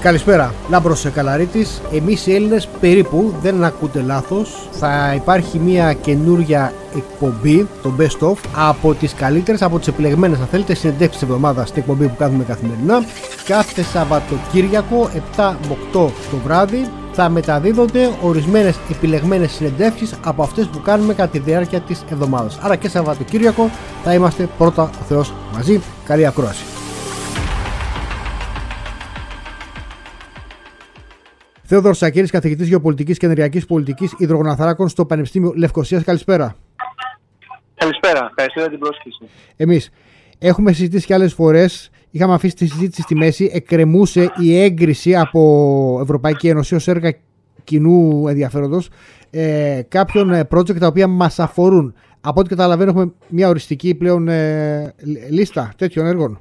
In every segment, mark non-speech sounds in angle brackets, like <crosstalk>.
Καλησπέρα, Λάμπρος Καλαρίτη. Εμείς οι Έλληνες περίπου δεν ακούτε λάθος. Θα υπάρχει μια καινούρια εκπομπή, το Best of, από τις καλύτερες, από τις επιλεγμένες, αν θέλετε, συνεντεύξεις της εβδομάδας στην εκπομπή που κάνουμε καθημερινά. Κάθε Σαββατοκύριακο, 7 με 8 το βράδυ, θα μεταδίδονται ορισμένες επιλεγμένες συνεντεύξεις από αυτές που κάνουμε κατά τη διάρκεια της εβδομάδας. Άρα και Σαββατοκύριακο θα είμαστε πρώτα ο Θεός μαζί. Καλή ακρόαση. Θέοδωρο Σακύρης, καθηγητής Γεωπολιτικής και Ενεργειακής Πολιτικής Ιδρογοναθράκων στο Πανεπιστήμιο Λευκοσίας. Καλησπέρα. Καλησπέρα. Ευχαριστώ για την πρόσκληση. Εμείς έχουμε συζητήσει και άλλες φορές. Είχαμε αφήσει τη συζήτηση στη μέση. Εκκρεμούσε η έγκριση από Ευρωπαϊκή Ένωση ως έργα κοινού ενδιαφέροντος ε, κάποιων ε, project τα οποία μας αφορούν. Από ό,τι καταλαβαίνω, έχουμε μια οριστική πλέον ε, λίστα τέτοιων έργων.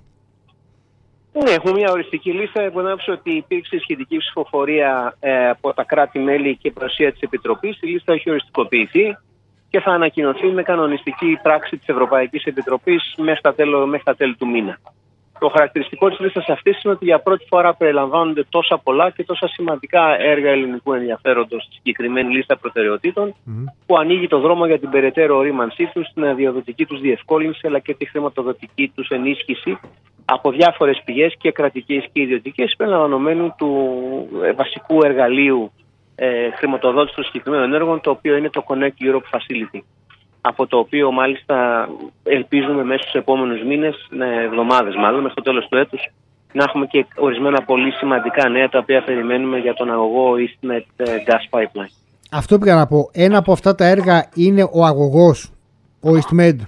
Ναι, έχουμε μια οριστική λίστα που έδειξε ότι υπήρξε σχετική ψηφοφορία ε, από τα κράτη-μέλη και παρουσία της Επιτροπής. Η λίστα έχει οριστικοποιηθεί και θα ανακοινωθεί με κανονιστική πράξη της Ευρωπαϊκής Επιτροπής μέχρι τα τέλη του μήνα. Το χαρακτηριστικό της λίστας αυτής είναι ότι για πρώτη φορά περιλαμβάνονται τόσα πολλά και τόσα σημαντικά έργα ελληνικού ενδιαφέροντος στη συγκεκριμένη λίστα προτεραιοτήτων, που ανοίγει το δρόμο για την περαιτέρω ορίμανσή τους, την αδειοδοτική τους διευκόλυνση αλλά και τη χρηματοδοτική τους ενίσχυση από διάφορες πηγές και κρατικές και ιδιωτικές, περιλαμβανομένου του ε, βασικού εργαλείου ε, χρηματοδότησης των συγκεκριμένων έργων, το οποίο είναι το Connect Europe Facility. Από το οποίο μάλιστα ελπίζουμε μέσα στους επόμενους μήνες, εβδομάδες μάλλον, μέχρι το τέλος του έτους, να έχουμε και ορισμένα πολύ σημαντικά νέα τα οποία περιμένουμε για τον αγωγό EastMed ε, Gas Pipeline. Αυτό πήγα να πω. Ένα από αυτά τα έργα είναι ο αγωγός, ο EastMed.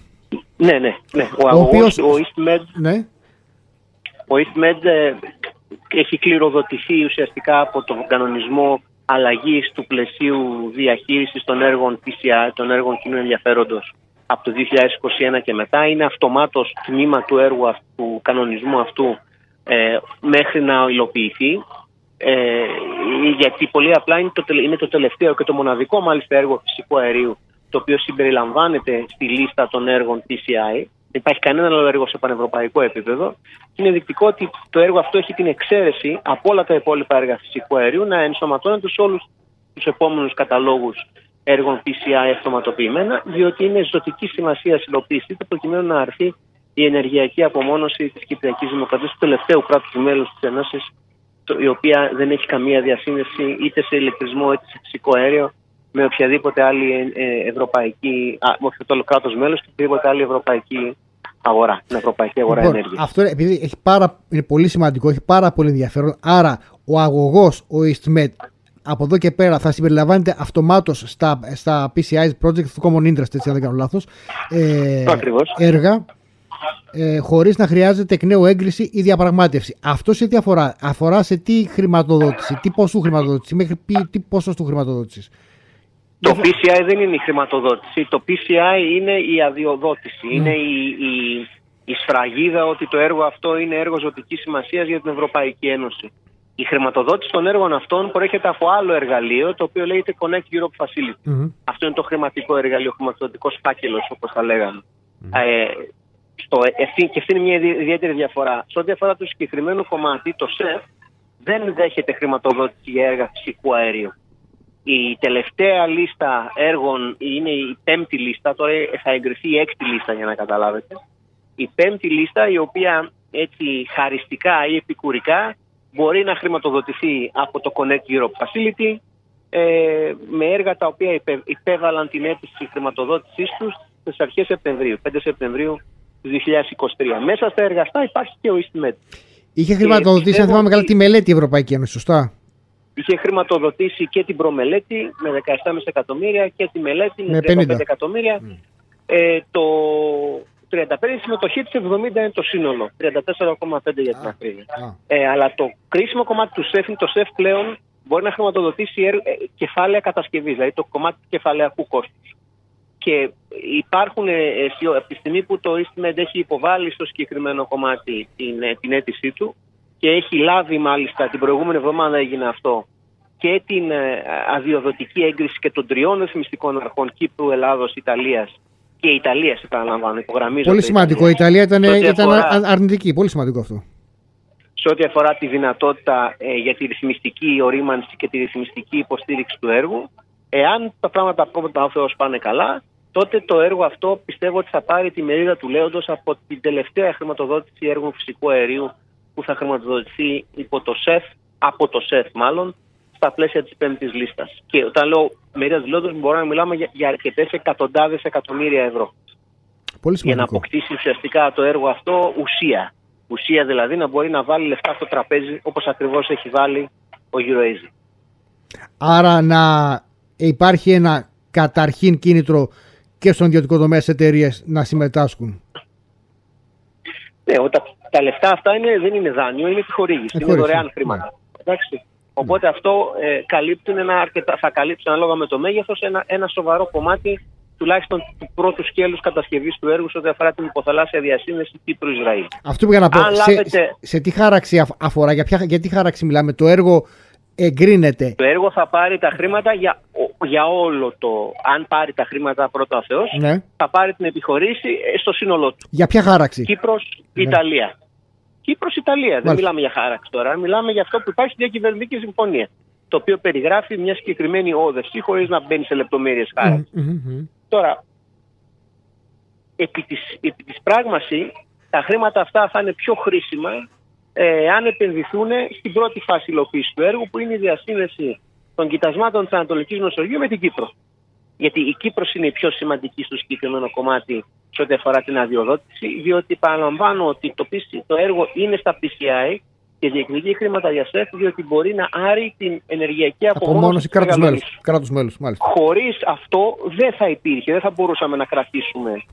Ναι, ναι, ναι. Ο, ο αγωγός, ο EastMed, ναι. Ο EastMed ε, έχει κληροδοτηθεί ουσιαστικά από τον κανονισμό αλλαγής του πλαισίου διαχείρισης των έργων PCI, των έργων κοινού ενδιαφέροντος από το 2021 και μετά. Είναι αυτομάτως τμήμα του έργου αυτού, του κανονισμού αυτού ε, μέχρι να υλοποιηθεί. Ε, γιατί πολύ απλά είναι το, είναι το τελευταίο και το μοναδικό μάλιστα έργο φυσικού αερίου το οποίο συμπεριλαμβάνεται στη λίστα των έργων PCI δεν υπάρχει κανένα άλλο έργο σε πανευρωπαϊκό επίπεδο. Είναι ενδεικτικό ότι το έργο αυτό έχει την εξαίρεση από όλα τα υπόλοιπα έργα φυσικού αερίου να ενσωματώνεται σε όλους τους επόμενους καταλόγους έργων PCI αυτοματοποιημένα, διότι είναι ζωτική σημασία υλοποίησή του προκειμένου να αρθεί η ενεργειακή απομόνωση της Κυπριακής Δημοκρατίας, του τελευταίου κράτους μέλους της Ενώση, η οποία δεν έχει καμία διασύνδεση είτε σε ηλεκτρισμό είτε σε φυσικό αέριο με οποιαδήποτε άλλη ε, ευρωπαϊκή, όχι το κράτος μέλος και οποιαδήποτε άλλη ευρωπαϊκή αγορά, την ευρωπαϊκή αγορά λοιπόν, ενέργειας. Αυτό επειδή έχει πάρα, είναι πολύ σημαντικό, έχει πάρα πολύ ενδιαφέρον. Άρα, ο αγωγός, ο EastMed, από εδώ και πέρα θα συμπεριλαμβάνεται αυτομάτως στα, στα PCI project του Common Interest, έτσι αν δεν κάνω λάθος. Ε, έργα ε, χωρίς να χρειάζεται εκ νέου έγκριση ή διαπραγμάτευση. Αυτό σε τι αφορά, αφορά σε τι χρηματοδότηση, τι ποσού χρηματοδότησης, μέχρι τι ποσό του χρηματοδότησης. Το PCI δεν είναι η χρηματοδότηση. Το PCI είναι η αδειοδότηση. Ναι. Είναι η, η, η σφραγίδα ότι το έργο αυτό είναι έργο ζωτικής σημασίας για την Ευρωπαϊκή Ένωση. Η χρηματοδότηση των έργων αυτών προέρχεται από άλλο εργαλείο, το οποίο λέγεται Connect Europe Facility. Αυτό είναι το χρηματικό εργαλείο, ο χρηματοδοτικό φάκελο, όπως τα λέγαμε. Ε, στο, και αυτή είναι μια ιδιαίτερη διαφορά. Σε ό,τι αφορά το συγκεκριμένο κομμάτι, το ΣΕΦ δεν δέχεται χρηματοδότηση για έργα φυσικού αερίου. Η τελευταία λίστα έργων είναι η πέμπτη λίστα, τώρα θα εγκριθεί η έκτη λίστα για να καταλάβετε. Η πέμπτη λίστα η οποία έτσι χαριστικά ή επικουρικά μπορεί να χρηματοδοτηθεί από το Connect Europe Facility ε, με έργα τα οποία υπέβαλαν την αίτηση χρηματοδότησής τους στις αρχές Σεπτεμβρίου, 5 Σεπτεμβρίου του 2023. Μέσα στα εργαστά υπάρχει και ο EastMed. Είχε χρηματοδοτήσει, αν θυμάμαι καλά, τη μελέτη η Ευρωπαϊκή Ένωση, σωστά; Είχε χρηματοδοτήσει και την προμελέτη με 17,5 εκατομμύρια και τη μελέτη με 35 εκατομμύρια. Mm. Ε, το 35 η συμμετοχή της 70 είναι το σύνολο, 34,5 για την ακρίβεια. Ε, αλλά το κρίσιμο κομμάτι του ΣΕΦ είναι το ΣΕΦ πλέον μπορεί να χρηματοδοτήσει ε, κεφάλαια κατασκευής, δηλαδή το κομμάτι του κεφαλαιακού κόστους. Και υπάρχουν, ε, από τη στιγμή που το EastMed έχει υποβάλει στο συγκεκριμένο κομμάτι την, ε, την αίτησή του, και έχει λάβει μάλιστα την προηγούμενη εβδομάδα έγινε αυτό και την ε, αδειοδοτική έγκριση και των τριών εθνιστικών αρχών Κύπρου, Ελλάδος, Ιταλίας και Ιταλίας, επαναλαμβάνω, υπογραμμίζω. Πολύ σημαντικό. Η Ιταλία ήταν, ήταν αρνητική. Πολύ σημαντικό αυτό. σε ό,τι αφορά τη δυνατότητα ε, για τη ρυθμιστική ορίμανση και τη ρυθμιστική υποστήριξη του έργου. Εάν τα πράγματα από ο Θεός πάνε καλά, τότε το έργο αυτό πιστεύω ότι θα πάρει τη μερίδα του λέοντος από την τελευταία χρηματοδότηση έργου φυσικού αερίου που θα χρηματοδοτηθεί υπό το ΣΕΦ, από το ΣΕΦ μάλλον, στα πλαίσια της πέμπτης λίστας. Και όταν λέω μερίδα του λέοντος μπορούμε να μιλάμε για, για αρκετές εκατοντάδες εκατομμύρια ευρώ. Πολύ για να αποκτήσει ουσιαστικά το έργο αυτό ουσία. Ουσία δηλαδή να μπορεί να βάλει λεφτά στο τραπέζι όπως ακριβώς έχει βάλει ο EuroAsia. Άρα να υπάρχει ένα καταρχήν κίνητρο και στον ιδιωτικό τομέα σε εταιρείες να συμμετάσχουν. Ναι, όταν τα λεφτά αυτά είναι, δεν είναι δάνειο, είναι επιχορήγηση. Είναι δωρεάν ναι. χρήματα. Ναι. Οπότε αυτό ε, καλύπτουν ένα αρκετά, θα καλύψει ανάλογα με το μέγεθος ένα, ένα σοβαρό κομμάτι τουλάχιστον του πρώτου σκέλους κατασκευής του έργου σε ό,τι αφορά την υποθαλάσσια διασύνδεση Κύπρου-Ισραήλ. Αυτό που για να πω. σε, σε, τι χάραξη αφορά, για, ποια, για τι χάραξη μιλάμε, το έργο εγκρίνεται; Το έργο θα πάρει τα χρήματα για, για όλο το. Αν πάρει τα χρήματα πρώτα ο Θεός, ναι. θα πάρει την επιχορήση ε, στο σύνολό του. Για ποια χάραξη; Κύπρος, ναι. Ιταλία. Κύπρος, Ιταλία. Δεν μιλάμε για χάραξη τώρα. Μιλάμε για αυτό που υπάρχει στην διακυβερνητική συμφωνία. Το οποίο περιγράφει μια συγκεκριμένη όδευση χωρίς να μπαίνει σε λεπτομέρειες Τώρα, επί της, επί της πράγμαση, τα χρήματα αυτά θα είναι πιο χρήσιμα ε, αν επενδυθούν στην πρώτη φάση υλοποίησης του έργου, που είναι η διασύνδεση των κοιτασμάτων της Ανατολικής Μεσογείου με την Κύπρο. Γιατί η Κύπρος είναι η πιο σημαντική στο συγκεκριμένο κομμάτι σε ό,τι αφορά την αδειοδότηση, διότι παραλαμβάνω ότι το, το έργο είναι στα PCI και διεκδικεί χρήματα για ΣΕΦ, διότι μπορεί να άρει την ενεργειακή απομόνωση κράτους μέλους. Χωρίς αυτό δεν θα υπήρχε, δεν θα μπορούσαμε να κρατήσουμε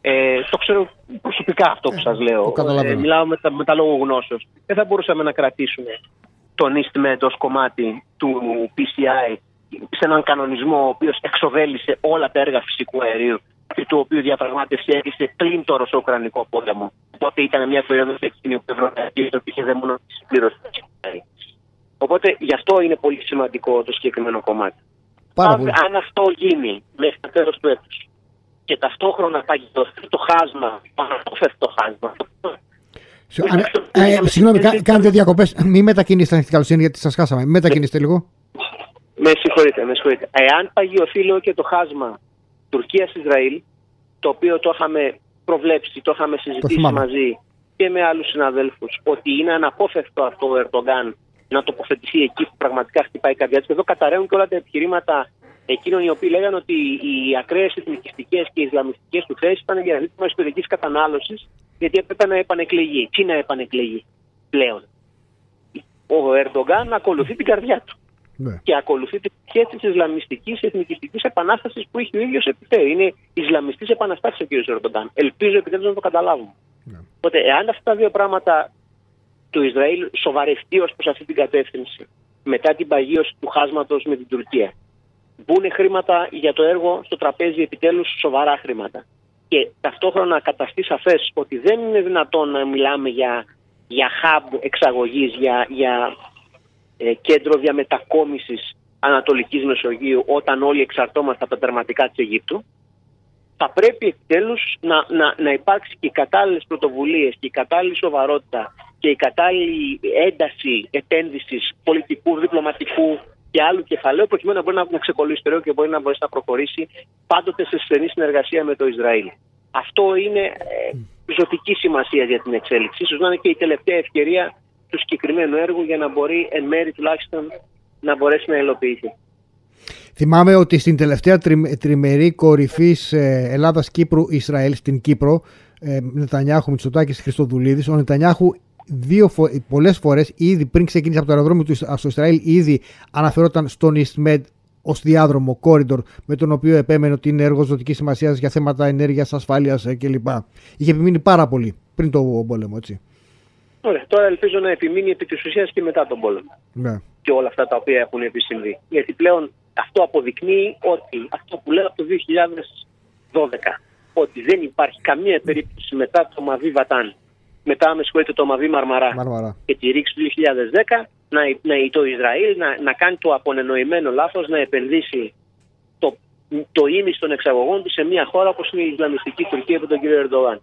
ε, το ξέρω προσωπικά αυτό που ε, σας λέω. Ε, μιλάω με τα, με τα λόγω γνώσεως. Δεν θα μπορούσαμε να κρατήσουμε τον EastMed ως κομμάτι του PCI σε έναν κανονισμό ο οποίος εξοβέλησε όλα τα έργα φυσικού αερίου και του οποίου διαπραγμάτευση έκλεισε πριν το Ρωσο-Ουκρανικό πόλεμο. Οπότε ήταν μια περίοδος εκείνη που η Ευρωπαϊκή Επιτροπή είχε μόνο τη συμπλήρωση. Οπότε γι' αυτό είναι πολύ σημαντικό το συγκεκριμένο κομμάτι. αν, αν αυτό γίνει μέχρι το τέλος του έτους και ταυτόχρονα παγιδοθεί το χάσμα, το χάσμα. Ε, ε, συγγνώμη, κάνετε διακοπές. Μην μετακινήσετε ανοιχτή καλοσύνη γιατί σας χάσαμε. Μετακινήστε λίγο. Με συγχωρείτε, με συγχωρείτε. Εάν παγιωθεί λέω και το χάσμα Τουρκία-Ισραήλ, το οποίο το είχαμε προβλέψει, το είχαμε συζητήσει μαζί και με άλλους συναδέλφους, ότι είναι αναπόφευκτο αυτό ο Ερντογκάν να τοποθετηθεί εκεί που πραγματικά χτυπάει η καρδιά Και εδώ καταραίουν και όλα τα επιχειρήματα εκείνων οι οποίοι λέγανε ότι οι ακραίες εθνικιστικές και ισλαμιστικές του θέσεις ήταν για ζήτημα ιστορική κατανάλωσης, γιατί έπρεπε να επανεκλεγεί. Τι να επανεκλεγεί πλέον. Ο Ερντογκάν ακολουθεί την καρδιά του. Ναι. Και ακολουθεί τη σχέση της Ισλαμιστικής Εθνικιστικής Επανάστασης που έχει ο ίδιος επιφέρει. Είναι Ισλαμιστής Επαναστάση ο κ. Ερντογκάν. Ελπίζω επιτέλους να το καταλάβουμε. Ναι. Οπότε, εάν αυτά τα δύο πράγματα του Ισραήλ σοβαρευτεί ως προς αυτή την κατεύθυνση μετά την παγίωση του χάσματος με την Τουρκία μπουν χρήματα για το έργο στο τραπέζι, επιτέλους σοβαρά χρήματα. Και ταυτόχρονα καταστεί σαφές ότι δεν είναι δυνατόν να μιλάμε για, για hub εξαγωγής, για, για ε, κέντρο διαμετακόμισης Ανατολικής Μεσογείου όταν όλοι εξαρτώμαστε από τα τερματικά της Αιγύπτου. Θα πρέπει επιτέλου να, να, να υπάρξει και οι κατάλληλες πρωτοβουλίες και η κατάλληλη σοβαρότητα και η κατάλληλη ένταση επένδυσης πολιτικού, διπλωματικού, και άλλου κεφαλαίου, προκειμένου να μπορεί να, να ξεκολλήσει το και μπορεί να μπορέσει να προχωρήσει πάντοτε σε στενή συνεργασία με το Ισραήλ. Αυτό είναι ε, ζωτική σημασία για την εξέλιξη. σω να είναι και η τελευταία ευκαιρία του συγκεκριμένου έργου για να μπορεί εν μέρη τουλάχιστον να μπορέσει να υλοποιηθεί. Θυμάμαι ότι στην τελευταία τριμερή κορυφής ε, Ελλάδα-Κύπρου-Ισραήλ στην Κύπρο, ε, Νετανιάχου Μητσοτάκης Χριστοδουλίδης, ο Νετανιάχου δύο φο... πολλές φορές ήδη πριν ξεκίνησε από το αεροδρόμιο του στο Ισραήλ ήδη αναφερόταν στον EastMed ως διάδρομο, corridor, με τον οποίο επέμενε ότι είναι έργος ζωτικής σημασίας για θέματα ενέργειας, ασφάλειας ε, κλπ. Είχε επιμείνει πάρα πολύ πριν το πόλεμο, έτσι. Ωραία. Τώρα ελπίζω να επιμείνει επί της ουσίας και μετά τον πόλεμο. Ναι. Και όλα αυτά τα οποία έχουν επισυμβεί. Γιατί πλέον αυτό αποδεικνύει ότι αυτό που λέω από το 2012, ότι δεν υπάρχει καμία περίπτωση μετά το Μαβί Βατάν μετά με συγχωρείτε το Μαβί Μαρμαρά, Μαρμαρά. και τη ρήξη του 2010 να, να, το Ισραήλ να, να κάνει το απονενοημένο λάθος να επενδύσει το, το ίμιση των εξαγωγών του σε μια χώρα όπως είναι η Ισλαμιστική Τουρκία από τον κύριο Ερντογάν.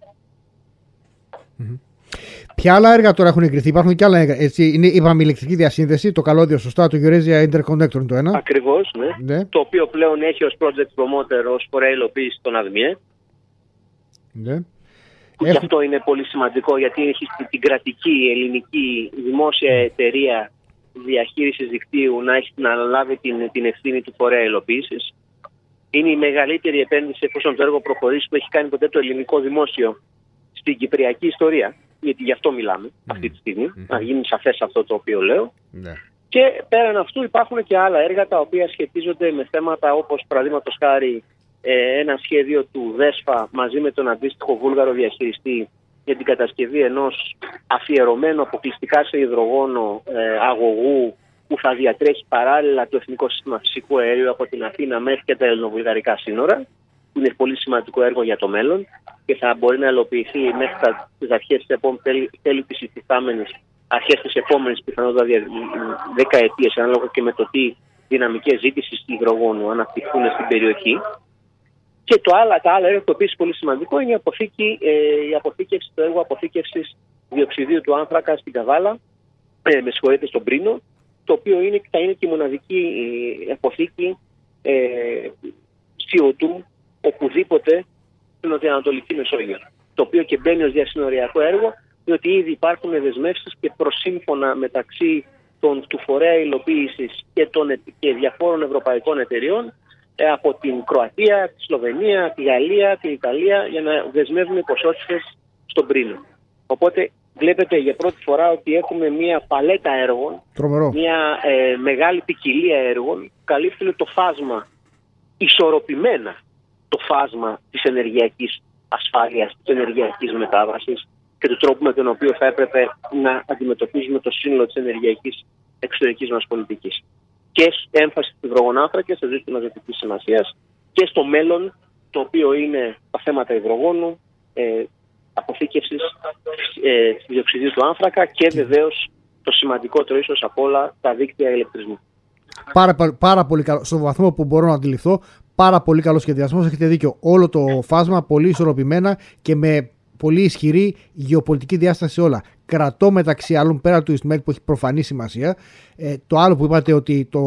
Ποια άλλα έργα τώρα έχουν εγκριθεί, υπάρχουν και άλλα έργα. Έτσι, είναι, είπαμε ηλεκτρική διασύνδεση, το καλώδιο σωστά, το Eurasia Interconnector είναι το ένα. Ακριβώς, ναι. ναι. Το οποίο πλέον έχει ως project promoter, ως φορέα υλοποίησης τον ΑΔΜΙΕ. Ναι. Και αυτό είναι πολύ σημαντικό γιατί έχει την κρατική ελληνική δημόσια εταιρεία διαχείρισης δικτύου να έχει να αναλάβει την, την ευθύνη του φορέα υλοποίησης. Είναι η μεγαλύτερη επένδυση εφόσον το έργο προχωρήσει που έχει κάνει ποτέ το ελληνικό δημόσιο στην κυπριακή ιστορία. Γιατί γι' αυτό μιλάμε mm. αυτή τη στιγμή. Mm. Να γίνει σαφές αυτό το οποίο λέω. Ναι. Και πέραν αυτού υπάρχουν και άλλα έργα τα οποία σχετίζονται με θέματα όπως παραδείγματος χάρη ε, ένα σχέδιο του ΔΕΣΦΑ μαζί με τον αντίστοιχο βούλγαρο διαχειριστή για την κατασκευή ενός αφιερωμένου αποκλειστικά σε υδρογόνο ε, αγωγού που θα διατρέχει παράλληλα το Εθνικό Σύστημα Φυσικού Αερίου από την Αθήνα μέχρι και τα ελληνοβουλγαρικά σύνορα. Που είναι πολύ σημαντικό έργο για το μέλλον και θα μπορεί να ελοποιηθεί μέχρι τις αρχές της επόμενης τέλη της υφιστάμενης αρχές της επόμενης πιθανότητα δεκαετίας, ανάλογα και με το τι δυναμικές ζήτηση υδρογόνου αναπτυχθούν στην περιοχή. Και το άλλο, τα άλλα έργα που επίσης πολύ σημαντικό είναι η, αποθήκη, ε, η αποθήκευση, το έργο αποθήκευσης διοξιδίου του άνθρακα στην Καβάλα, ε, με συγχωρείτε στον Πρίνο, το οποίο είναι, θα είναι και η μοναδική ε, αποθήκη ε, CO2 οπουδήποτε στην Νοτιοανατολική Μεσόγειο. Το οποίο και μπαίνει ως διασυνοριακό έργο, διότι ήδη υπάρχουν δεσμεύσεις και προσύμφωνα μεταξύ των, του φορέα υλοποίησης και, και διαφόρων ευρωπαϊκών εταιριών ε, από την Κροατία, τη Σλοβενία, τη Γαλλία, την Ιταλία για να δεσμεύουμε ποσότητες στον πρίνο. Οπότε βλέπετε για πρώτη φορά ότι έχουμε μια παλέτα έργων, μια ε, μεγάλη ποικιλία έργων που καλύπτουν το φάσμα ισορροπημένα το φάσμα της ενεργειακής ασφάλειας, της ενεργειακής μετάβασης και του τρόπου με τον οποίο θα έπρεπε να αντιμετωπίζουμε το σύνολο της ενεργειακής εξωτερικής μας πολιτικής και έμφαση του υδρογονάνθρακα σε ζήτημα ζωτική σημασίας και στο μέλλον, το οποίο είναι τα θέματα υδρογόνου, ε, αποθήκευσης ε, διοξιδίου του άνθρακα και βεβαίως το σημαντικότερο ίσως από όλα τα δίκτυα ηλεκτρισμού. Πάρα, πάρα πολύ καλό. Στο βαθμό που μπορώ να αντιληφθώ, πάρα πολύ καλός σχεδιασμός. Έχετε δίκιο. Όλο το φάσμα πολύ ισορροπημένα και με πολύ ισχυρή γεωπολιτική διάσταση όλα. Κρατώ μεταξύ άλλων πέρα του EastMed που έχει προφανή σημασία. Ε, το άλλο που είπατε ότι το,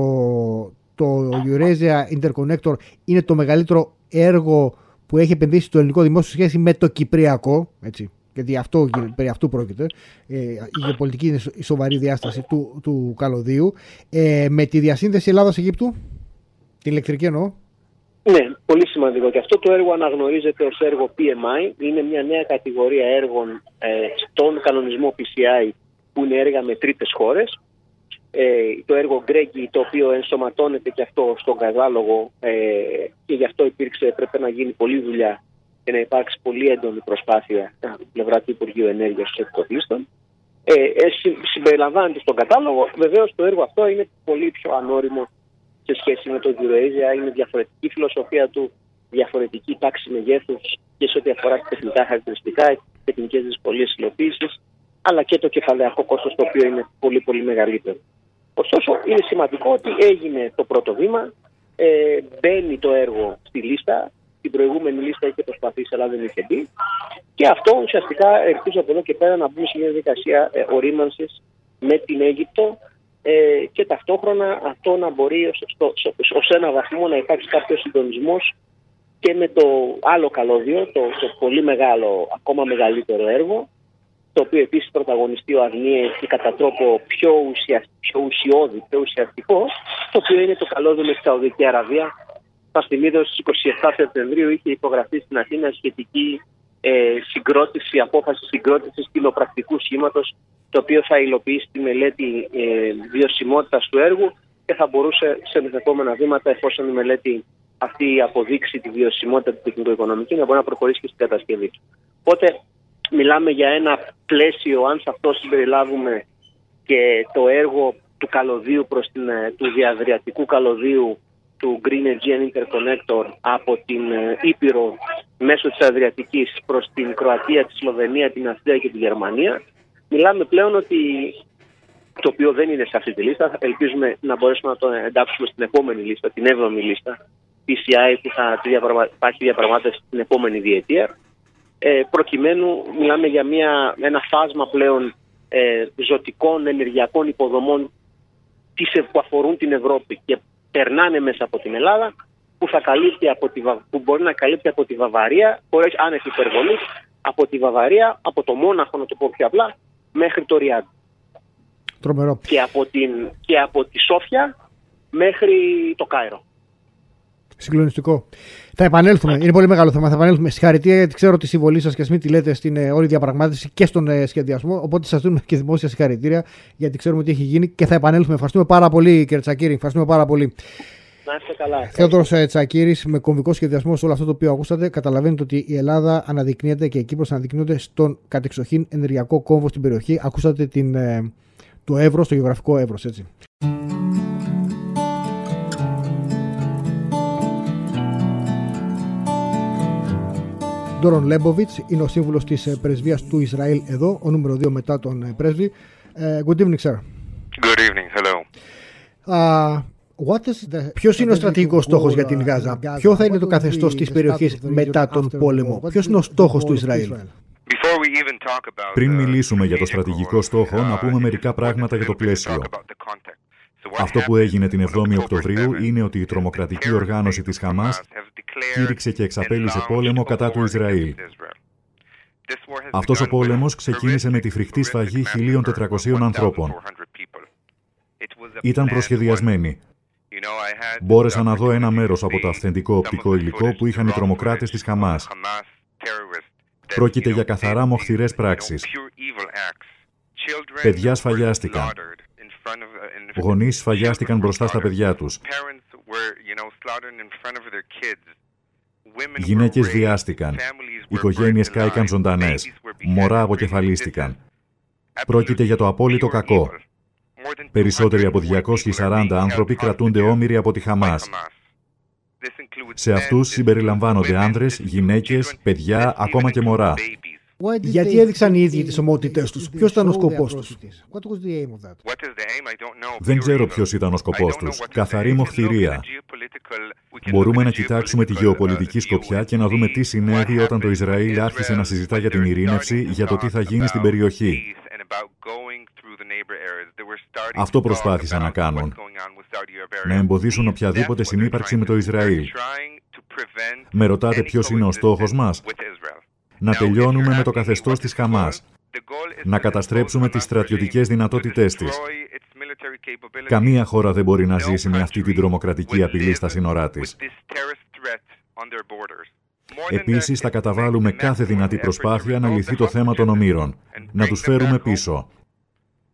το Eurasia Interconnector είναι το μεγαλύτερο έργο που έχει επενδύσει το ελληνικό δημόσιο σχέση με το Κυπριακό. Έτσι, γιατί αυτό, περί αυτού πρόκειται. Ε, η γεωπολιτική είναι η σοβαρή διάσταση του, του καλωδίου. Ε, με τη διασύνδεση Ελλάδα-Αιγύπτου, την ηλεκτρική εννοώ. Ναι, πολύ σημαντικό. Και αυτό το έργο αναγνωρίζεται ως έργο PMI. Είναι μια νέα κατηγορία έργων ε, στον κανονισμό PCI που είναι έργα με τρίτες χώρες. Ε, το έργο Γκρέγκη το οποίο ενσωματώνεται και αυτό στον κατάλογο ε, και γι' αυτό υπήρξε, πρέπει να γίνει πολλή δουλειά και να υπάρξει πολύ έντονη προσπάθεια από την πλευρά του Υπουργείου Ενέργειας και Εκτοπλίστων. Ε, ε, συμπεριλαμβάνεται στον κατάλογο. Βεβαίως το έργο αυτό είναι πολύ πιο ανώριμο σε σχέση με το Eurasia. Είναι διαφορετική φιλοσοφία του, διαφορετική τάξη μεγέθους και σε ό,τι αφορά τεχνικά χαρακτηριστικά, τεχνικές δυσκολίες υλοποίησης, αλλά και το κεφαλαιακό κόστος το οποίο είναι πολύ πολύ μεγαλύτερο. Ωστόσο, είναι σημαντικό ότι έγινε το πρώτο βήμα, ε, μπαίνει το έργο στη λίστα. Την προηγούμενη λίστα είχε προσπαθήσει, αλλά δεν είχε μπει. Και αυτό ουσιαστικά ελπίζω από εδώ και πέρα να μπούμε σε μια διαδικασία ε, ορίμανσης με την Αίγυπτο ε, και ταυτόχρονα αυτό να μπορεί ως, ένα βαθμό να υπάρξει κάποιος συντονισμός και με το άλλο καλώδιο, το, το πολύ μεγάλο, ακόμα μεγαλύτερο έργο, το οποίο επίσης πρωταγωνιστεί ο Αγνίε και κατά τρόπο πιο, ουσια, πιο ουσιώδη, πιο ουσιαστικό, το οποίο είναι το καλώδιο με τη Σαουδική Αραβία. Θα θυμίζω στις 27 Σεπτεμβρίου είχε υπογραφεί στην Αθήνα σχετική ε, συγκρότηση, απόφαση συγκρότησης κοινοπρακτικού σχήματος το οποίο θα υλοποιήσει τη μελέτη ε, βιωσιμότητας του έργου και θα μπορούσε σε επόμενα βήματα, εφόσον η μελέτη αυτή αποδείξει τη βιωσιμότητα του τεχνικο-οικονομική, να μπορεί να προχωρήσει και στην κατασκευή του. Οπότε, μιλάμε για ένα πλαίσιο, αν σε αυτό συμπεριλάβουμε και το έργο του καλωδίου προς την, ε, του διαδριατικού καλωδίου του Green Aegean Interconnector από την ε, Ήπειρο μέσω της Αδριατικής προς την Κροατία, τη Σλοβενία, την Αυστρία και τη Γερμανία Μιλάμε πλέον ότι το οποίο δεν είναι σε αυτή τη λίστα. Ελπίζουμε να μπορέσουμε να το εντάξουμε στην επόμενη λίστα, την 7η λίστα PCI που θα υπάρχει διαπραγμάτευση την επόμενη διετία. ε, προκειμένου μιλάμε για μια, ένα φάσμα πλέον ε, ζωτικών ενεργειακών υποδομών που αφορούν την Ευρώπη και περνάνε μέσα από την Ελλάδα που, θα καλύπτει από τη, που μπορεί να καλύπτει από τη Βαβαρία, χωρίς άνεση υπερβολής, από τη Βαβαρία, από το Μόναχο, να το πω πιο απλά, μέχρι το Ριάντ. Τρομερό. Και από, την, και από τη Σόφια μέχρι το Κάιρο. Συγκλονιστικό. Θα επανέλθουμε. Είναι πολύ μεγάλο θέμα. Θα επανέλθουμε. Συγχαρητήρια γιατί ξέρω τη συμβολή σας και ας μην τη λέτε στην ε, όλη διαπραγμάτευση και στον ε, σχεδιασμό. Οπότε σας δίνουμε και δημόσια συγχαρητήρια γιατί ξέρουμε τι έχει γίνει και θα επανέλθουμε. Ευχαριστούμε πάρα πολύ, κύριε Τσακύρη. Ευχαριστούμε πάρα πολύ. Να είστε καλά. Θεόδωρος ε, Τσακύρης, με κομβικό σχεδιασμό σε όλο αυτό το οποίο ακούσατε, καταλαβαίνετε ότι η Ελλάδα αναδεικνύεται και η Κύπρος αναδεικνύονται στον κατεξοχήν ενεργειακό κόμβο στην περιοχή. Ακούσατε την, το Εύρο, το γεωγραφικό Εύρο, έτσι. Ντόρον Λέμποβιτς είναι ο σύμβουλος της ε, πρεσβείας του Ισραήλ εδώ, ο νούμερο 2 μετά τον ε, πρέσβη. Ε, good evening, sir. Good evening, hello. Uh, what is the... Ποιος είναι ο στρατηγικός στόχος για την Γάζα, ποιο θα είναι το καθεστώς της περιοχής μετά τον πόλεμο, ποιος είναι ο στόχος του Ισραήλ; Πριν μιλήσουμε για το στρατηγικό στόχο, να πούμε μερικά πράγματα για το πλαίσιο. Αυτό που έγινε την 7η Οκτωβρίου είναι ότι η τρομοκρατική οργάνωση της Χαμάς κήρυξε και εξαπέλυσε πόλεμο κατά του Ισραήλ. Αυτός ο πόλεμος ξεκίνησε με τη φρικτή σφαγή 1.400 ανθρώπων. Ήταν προσχεδιασμένη. Μπόρεσα να δω ένα μέρος από το αυθεντικό οπτικό υλικό που είχαν οι τρομοκράτες της Χαμάς. Πρόκειται για καθαρά μοχθηρές πράξεις. Παιδιά σφαγιάστηκαν. Γονείς σφαγιάστηκαν μπροστά στα παιδιά τους. Γυναίκες βιάστηκαν. Οικογένειες κάηκαν ζωντανές. Μωρά αποκεφαλίστηκαν. Πρόκειται για το απόλυτο κακό. Περισσότεροι από 240 άνθρωποι κρατούνται όμοιροι από τη Χαμάς. Σε αυτούς συμπεριλαμβάνονται άνδρες, γυναίκες, παιδιά, ακόμα και μωρά. Γιατί έδειξαν οι ίδιοι τις ομότητές τους, Ποιος ήταν ο σκοπός τους; Δεν ξέρω ποιος ήταν ο σκοπός τους. Καθαρή μοχθηρία. Μπορούμε να κοιτάξουμε τη γεωπολιτική σκοπιά και να δούμε τι συνέβη όταν το Ισραήλ άρχισε να συζητά για την ειρήνευση, για το τι θα γίνει στην περιοχή. Αυτό προσπάθησαν να κάνουν. Να εμποδίσουν οποιαδήποτε συνύπαρξη με το Ισραήλ. Με ρωτάτε ποιος είναι ο στόχος μας να τελειώνουμε με το καθεστώς της Χαμάς, να καταστρέψουμε τις στρατιωτικές δυνατότητές της. Καμία χώρα δεν μπορεί να ζήσει με αυτή την τρομοκρατική απειλή στα σύνορά της. Επίσης, θα καταβάλουμε κάθε δυνατή προσπάθεια να λυθεί το θέμα των ομήρων, να τους φέρουμε πίσω.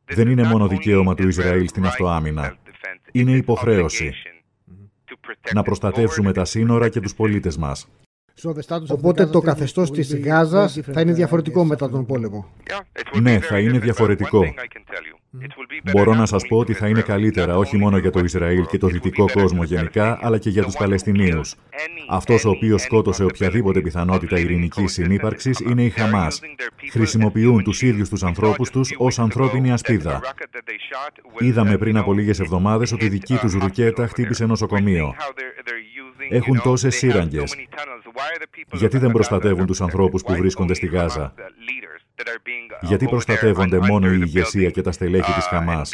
Δεν είναι μόνο δικαίωμα του Ισραήλ στην αυτοάμυνα. Είναι υποχρέωση να προστατεύσουμε τα σύνορα και τους πολίτες μας. Οπότε το καθεστώς της Γάζας θα είναι διαφορετικό μετά τον πόλεμο. Ναι, θα είναι διαφορετικό. Μπορώ να σας πω ότι θα είναι καλύτερα όχι μόνο για το Ισραήλ και το δυτικό κόσμο γενικά, αλλά και για τους Παλαιστινίους. Αυτός ο οποίος σκότωσε οποιαδήποτε πιθανότητα ειρηνικής συνύπαρξης είναι η Χαμάς. Χρησιμοποιούν τους ίδιους τους ανθρώπους τους ως ανθρώπινη ασπίδα. Είδαμε πριν από λίγες εβδομάδες ότι δική τους ρουκέτα χτύπησε νοσοκομείο. Έχουν τόσες σύραγγες. Γιατί δεν προστατεύουν τους ανθρώπους που βρίσκονται στη Γάζα; Γιατί προστατεύονται μόνο η ηγεσία και τα στελέχη της Χαμάς;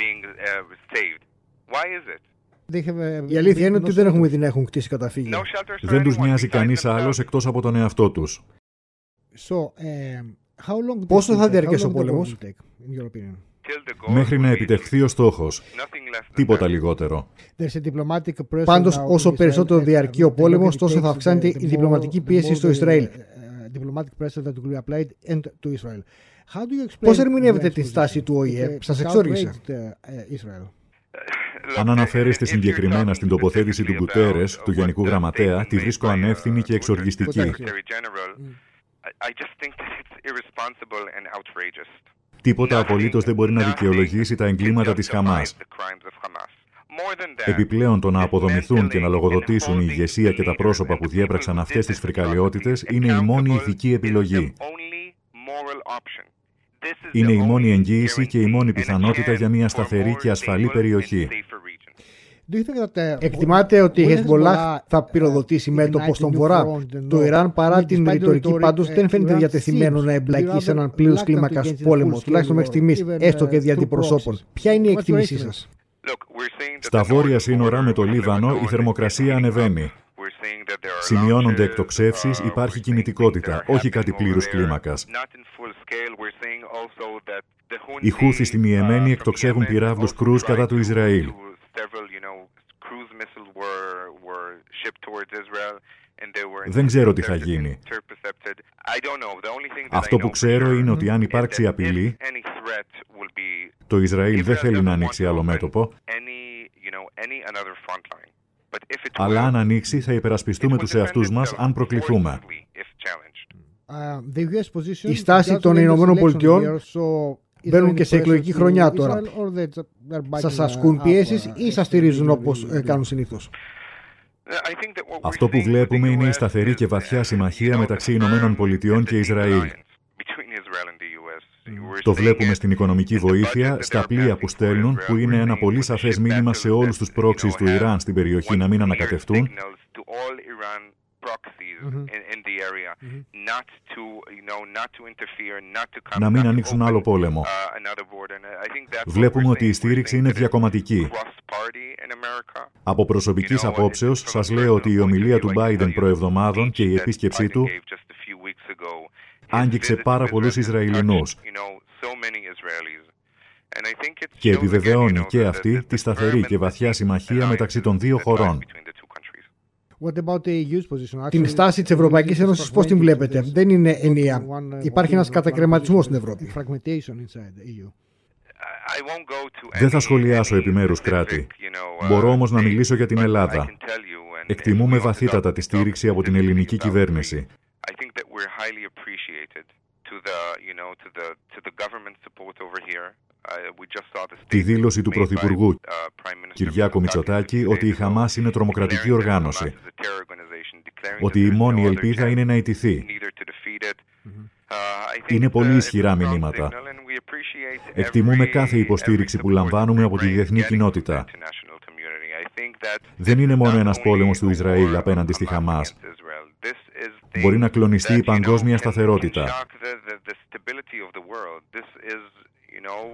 Η αλήθεια είναι ότι δεν έχουμε δει να έχουν κτίσει καταφύγια. Δεν τους νοιάζει κανείς άλλος εκτός από τον εαυτό τους. Πόσο θα διαρκέσει ο πόλεμος; Μέχρι να επιτευχθεί ο στόχος. Τίποτα λιγότερο. Πάντως, όσο περισσότερο διαρκεί ο πόλεμος, τόσο θα αυξάνεται η διπλωματική πίεση στο Ισραήλ. Πώς ερμηνεύετε τη στάση του ΟΗΕ, σας εξόργησε. Αν αναφέρεστε συγκεκριμένα στην τοποθέτηση του Γκουτέρες, του Γενικού Γραμματέα, τη βρίσκω ανεύθυνη και εξοργιστική. Τίποτα απολύτως δεν μπορεί να δικαιολογήσει τα εγκλήματα της Χαμάς. Επιπλέον το να αποδομηθούν και να λογοδοτήσουν η ηγεσία και τα πρόσωπα που διέπραξαν αυτές τις φρικαλαιότητες είναι η μόνη ηθική επιλογή. Είναι η μόνη εγγύηση και η μόνη πιθανότητα για μια σταθερή και ασφαλή περιοχή. Εκτιμάται ότι η Χεσμολάχ θα πυροδοτήσει μέτωπο στον Βορρά. Το Ιράν, παρά την ρητορική, πάντως δεν φαίνεται διατεθειμένο να εμπλακεί σε έναν πλήρω κλίμακα πόλεμο, τουλάχιστον μέχρι στιγμής, έστω και δια αντιπροσώπων. Ποια είναι η εκτίμησή σας; Στα βόρεια σύνορα με το Λίβανο η θερμοκρασία ανεβαίνει. Σημειώνονται εκτοξεύσεις, υπάρχει κινητικότητα, όχι κάτι πλήρους κλίμακας. Οι Χούθοι στην Ιεμένη εκτοξεύουν πυράβλους κρούς κατά του Ισραήλ. Δεν ξέρω τι θα γίνει. Αυτό που ξέρω είναι ότι αν υπάρξει απειλή, το Ισραήλ δεν θέλει να ανοίξει άλλο μέτωπο, αλλά αν ανοίξει θα υπερασπιστούμε τους εαυτούς μας αν προκληθούμε. Η στάση των Ηνωμένων Πολιτειών μπαίνουν και σε εκλογική χρονιά τώρα. Σας ασκούν πιέσεις ή σας στηρίζουν όπως ε, κάνουν συνήθως; Αυτό που βλέπουμε είναι η σταθερή και βαθιά συμμαχία μεταξύ Ηνωμένων Πολιτειών και Ισραήλ. Το βλέπουμε στην οικονομική βοήθεια, στα πλοία που στέλνουν, που είναι ένα πολύ σαφές μήνυμα σε όλους τους πρόξεις του Ιράν στην περιοχή να μην ανακατευτούν να μην ανοίξουν άλλο πόλεμο. Βλέπουμε ότι η στήριξη είναι διακομματική. Από προσωπικής απόψεως, σας λέω ότι η ομιλία του Biden προεβδομάδων και η επίσκεψή του άγγιξε πάρα πολλούς Ισραηλινούς και επιβεβαιώνει και αυτή τη σταθερή και βαθιά συμμαχία μεταξύ των δύο χωρών. Την στάση της Ευρωπαϊκής Ένωσης πώς την βλέπετε, δεν είναι ενιαία. Uh, Υπάρχει ένας κατακρεματισμό στην Ευρώπη. Δεν θα σχολιάσω επιμέρους κράτη. Uh, Μπορώ όμως να μιλήσω για την Ελλάδα. Εκτιμούμε βαθύτατα τη στήριξη από την ελληνική κυβέρνηση. Τη δήλωση του Πρωθυπουργού Κυριάκο Μητσοτάκη ότι η Χαμάς είναι τρομοκρατική οργάνωση. Ότι η μόνη ελπίδα είναι να ιτηθεί. Είναι πολύ ισχυρά μηνύματα. Εκτιμούμε κάθε υποστήριξη που λαμβάνουμε από τη διεθνή κοινότητα. Δεν είναι μόνο ένας πόλεμος του Ισραήλ απέναντι στη Χαμάς. Μπορεί να κλονιστεί η παγκόσμια σταθερότητα.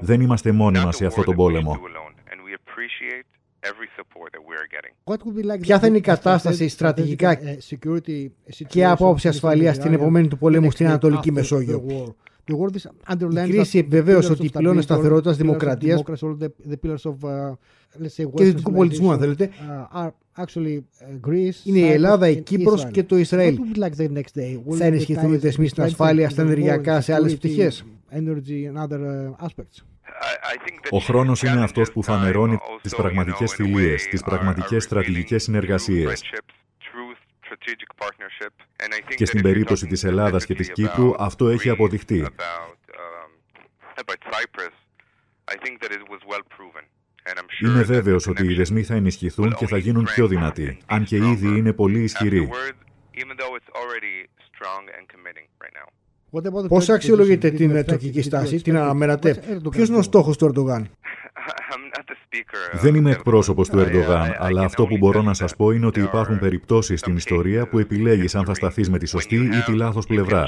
Δεν είμαστε μόνοι μας σε αυτό τον πόλεμο. Ποια θα είναι η κατάσταση στρατηγικά ε, και απόψη ασφαλείας στην επομένη του πολέμου στην Ανατολική Μεσόγειο. Η κρίση επιβεβαίωσε ότι οι πυλώνες σταθερότητας, δημοκρατίας και δυτικού πολιτισμού, αν θέλετε, είναι η Ελλάδα, η Κύπρος και το Ισραήλ. Θα ενισχυθούν οι δεσμοί στην ασφάλεια, στα ενεργειακά, σε άλλες πτυχές. Ο χρόνος είναι αυτός που φανερώνει τις πραγματικές φιλίες, τις πραγματικές στρατηγικές συνεργασίες. Και στην περίπτωση της Ελλάδας και της Κύπρου αυτό έχει αποδειχτεί. Είμαι βέβαιος ότι οι δεσμοί θα ενισχυθούν και θα γίνουν πιο δυνατοί, αν και ήδη είναι πολύ ισχυροί. Πώς αξιολογείτε την τουρκική στάση, την αναμένατε, Ποιος είναι ο στόχος του Ερντογάν; Δεν είμαι εκπρόσωπος του Ερντογάν, αλλά αυτό που μπορώ να σας πω είναι ότι υπάρχουν περιπτώσεις στην ιστορία που επιλέγεις αν θα σταθείς με τη σωστή ή τη λάθος πλευρά.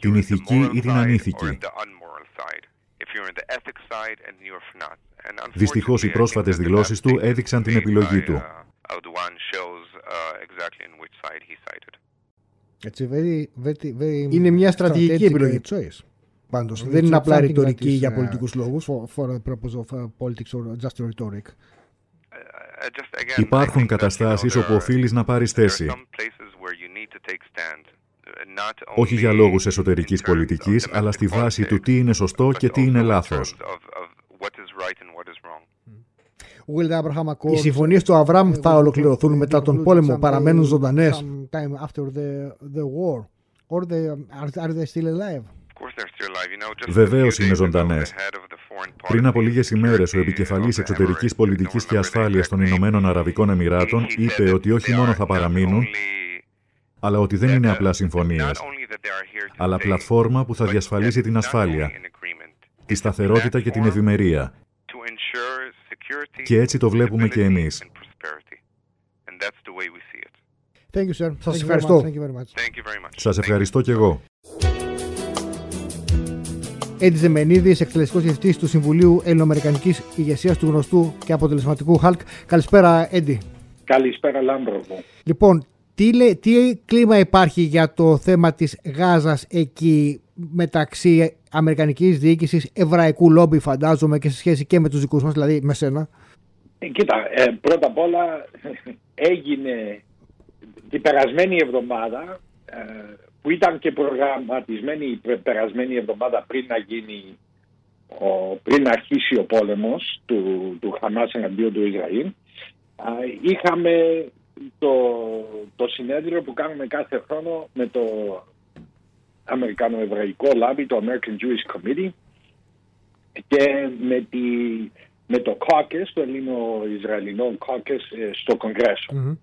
Την ηθική ή την ανήθικη. Δυστυχώς οι πρόσφατες δηλώσεις του έδειξαν την επιλογή του. Είναι μια στρατηγική επιλογή. Πάντως, δεν είναι απλά ρητορική για uh, πολιτικούς λόγους. Υπάρχουν καταστάσεις όπου οφείλεις να πάρεις θέση. Όχι για λόγους εσωτερικής πολιτικής, αλλά στη βάση του τι είναι σωστό και τι είναι λάθος. Οι συμφωνίες του Αβραάμ θα ολοκληρωθούν μετά τον πόλεμο, παραμένουν ζωντανές. Βεβαίως είναι ζωντανές. Πριν από λίγες ημέρες, ο επικεφαλής εξωτερικής πολιτικής και ασφάλειας των Ηνωμένων Αραβικών Εμμυράτων είπε ότι όχι μόνο θα παραμείνουν, αλλά ότι δεν είναι απλά συμφωνίες, αλλά πλατφόρμα που θα διασφαλίσει την ασφάλεια, τη σταθερότητα και την ευημερία Και έτσι το βλέπουμε και εμείς. Thank you, sir. Σας ευχαριστώ. Σας ευχαριστώ και εγώ. Έντι Ζεμενίδης, εκτελεστικός διευθυντής του Συμβουλίου Ελληνοαμερικανικής Ηγεσίας του γνωστού και αποτελεσματικού HALC. Καλησπέρα, Έντι. Καλησπέρα, Λάμπρο. Λοιπόν, τι, τι κλίμα υπάρχει για το θέμα της Γάζας εκεί μεταξύ Αμερικανικής διοίκησης, Εβραϊκού λόμπι φαντάζομαι και σε σχέση και με τους δικούς μας, δηλαδή με σένα; Ε, κοίτα, ε, πρώτα απ' όλα <laughs> έγινε την περασμένη εβδομάδα ε, που ήταν και προγραμματισμένη η περασμένη εβδομάδα πριν να γίνει ο, πριν να αρχίσει ο πόλεμος του, του Χαμάς εναντίον του Ισραήλ είχαμε το, το συνέδριο που κάνουμε κάθε χρόνο με το Αμερικανο-Εβραϊκό Λάμπι, το American Jewish Committee και με, τη, με το caucus, το Ελληνο-Ισραηλινό caucus ε, στο κογκρεσο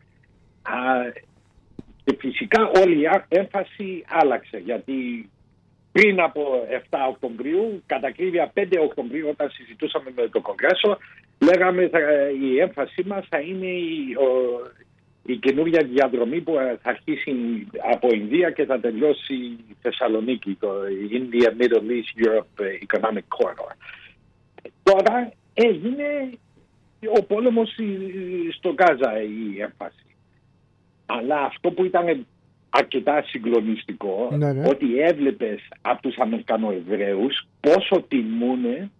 και φυσικά όλη η έμφαση άλλαξε γιατί πριν από 7 Οκτωβρίου, κατά κρύβια 5 Οκτωβρίου όταν συζητούσαμε με το Κογκρέσο, λέγαμε θα, η έμφασή μας θα είναι η, η καινούργια διαδρομή που θα αρχίσει από Ινδία και θα τελειώσει η Θεσσαλονίκη, το India Middle East Europe Economic Corridor. Τώρα έγινε ο πόλεμος στο Γάζα η έμφαση. Αλλά αυτό που ήταν αρκετά συγκλονιστικό, ναι, ναι. ότι έβλεπες από τους Αμερικανοεβραίους πόσο τιμούν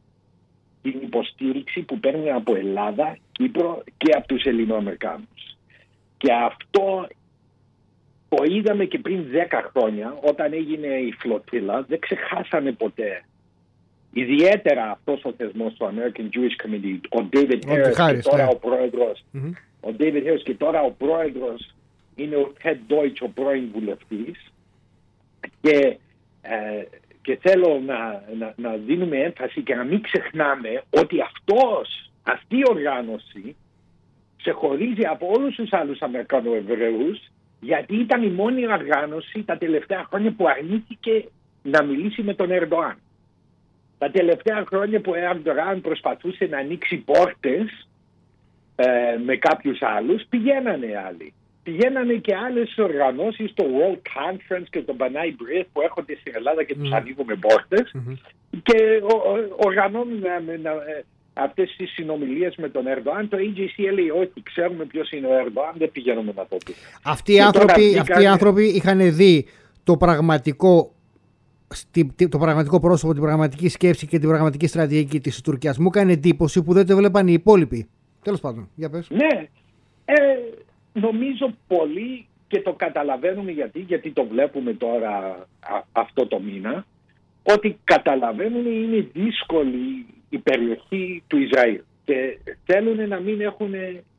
την υποστήριξη που παίρνει από Ελλάδα, Κύπρο και από τους Ελληνοαμερικάνους. Και αυτό το είδαμε και πριν 10 χρόνια όταν έγινε η φλωτήλα, δεν ξεχάσανε ποτέ. Ιδιαίτερα αυτός ο θεσμός του American Jewish Committee, ο David Harris και τώρα ναι. ο προεδρος Ο David Harris και τώρα ο πρόεδρος είναι ο Ted Deutsch, ο πρώην βουλευτής. Και, ε, και θέλω να, να, να δίνουμε έμφαση και να μην ξεχνάμε ότι αυτός, αυτή η οργάνωση ξεχωρίζει από όλους τους άλλους Αμερικανοεβραίους γιατί ήταν η μόνη οργάνωση τα τελευταία χρόνια που αρνήθηκε να μιλήσει με τον Ερντοάν. Τα τελευταία χρόνια που ο Ερντοάν προσπαθούσε να ανοίξει πόρτες ε, με κάποιους άλλους, πηγαίνανε άλλοι. Πηγαίνανε και άλλες οργανώσεις, το World Conference και το Banai Breath που έρχονται στην Ελλάδα και τους mm. ανοίγουμε πόρτες και οργανώνουν αυτές τις συνομιλίες με τον Ερντοάν, το EGC έλεγε όχι, ξέρουμε ποιος είναι ο Ερντοάν, δεν πηγαίνουμε να το πούμε. Αυτοί οι άνθρωποι, αυτοί οι άνθρωποι είχαν δει το πραγματικό το πραγματικό πρόσωπο, την πραγματική σκέψη και την πραγματική στρατηγική της Τουρκίας. Μου έκανε εντύπωση που δεν το βλέπαν οι υπόλοιποι. Τέλος πάντων, για πες. Ναι, ε, νομίζω πολύ και το καταλαβαίνουμε γιατί, γιατί το βλέπουμε τώρα αυτό το μήνα, ότι καταλαβαίνουν είναι δύσκολη η περιοχή του Ισραήλ και θέλουν να μην έχουν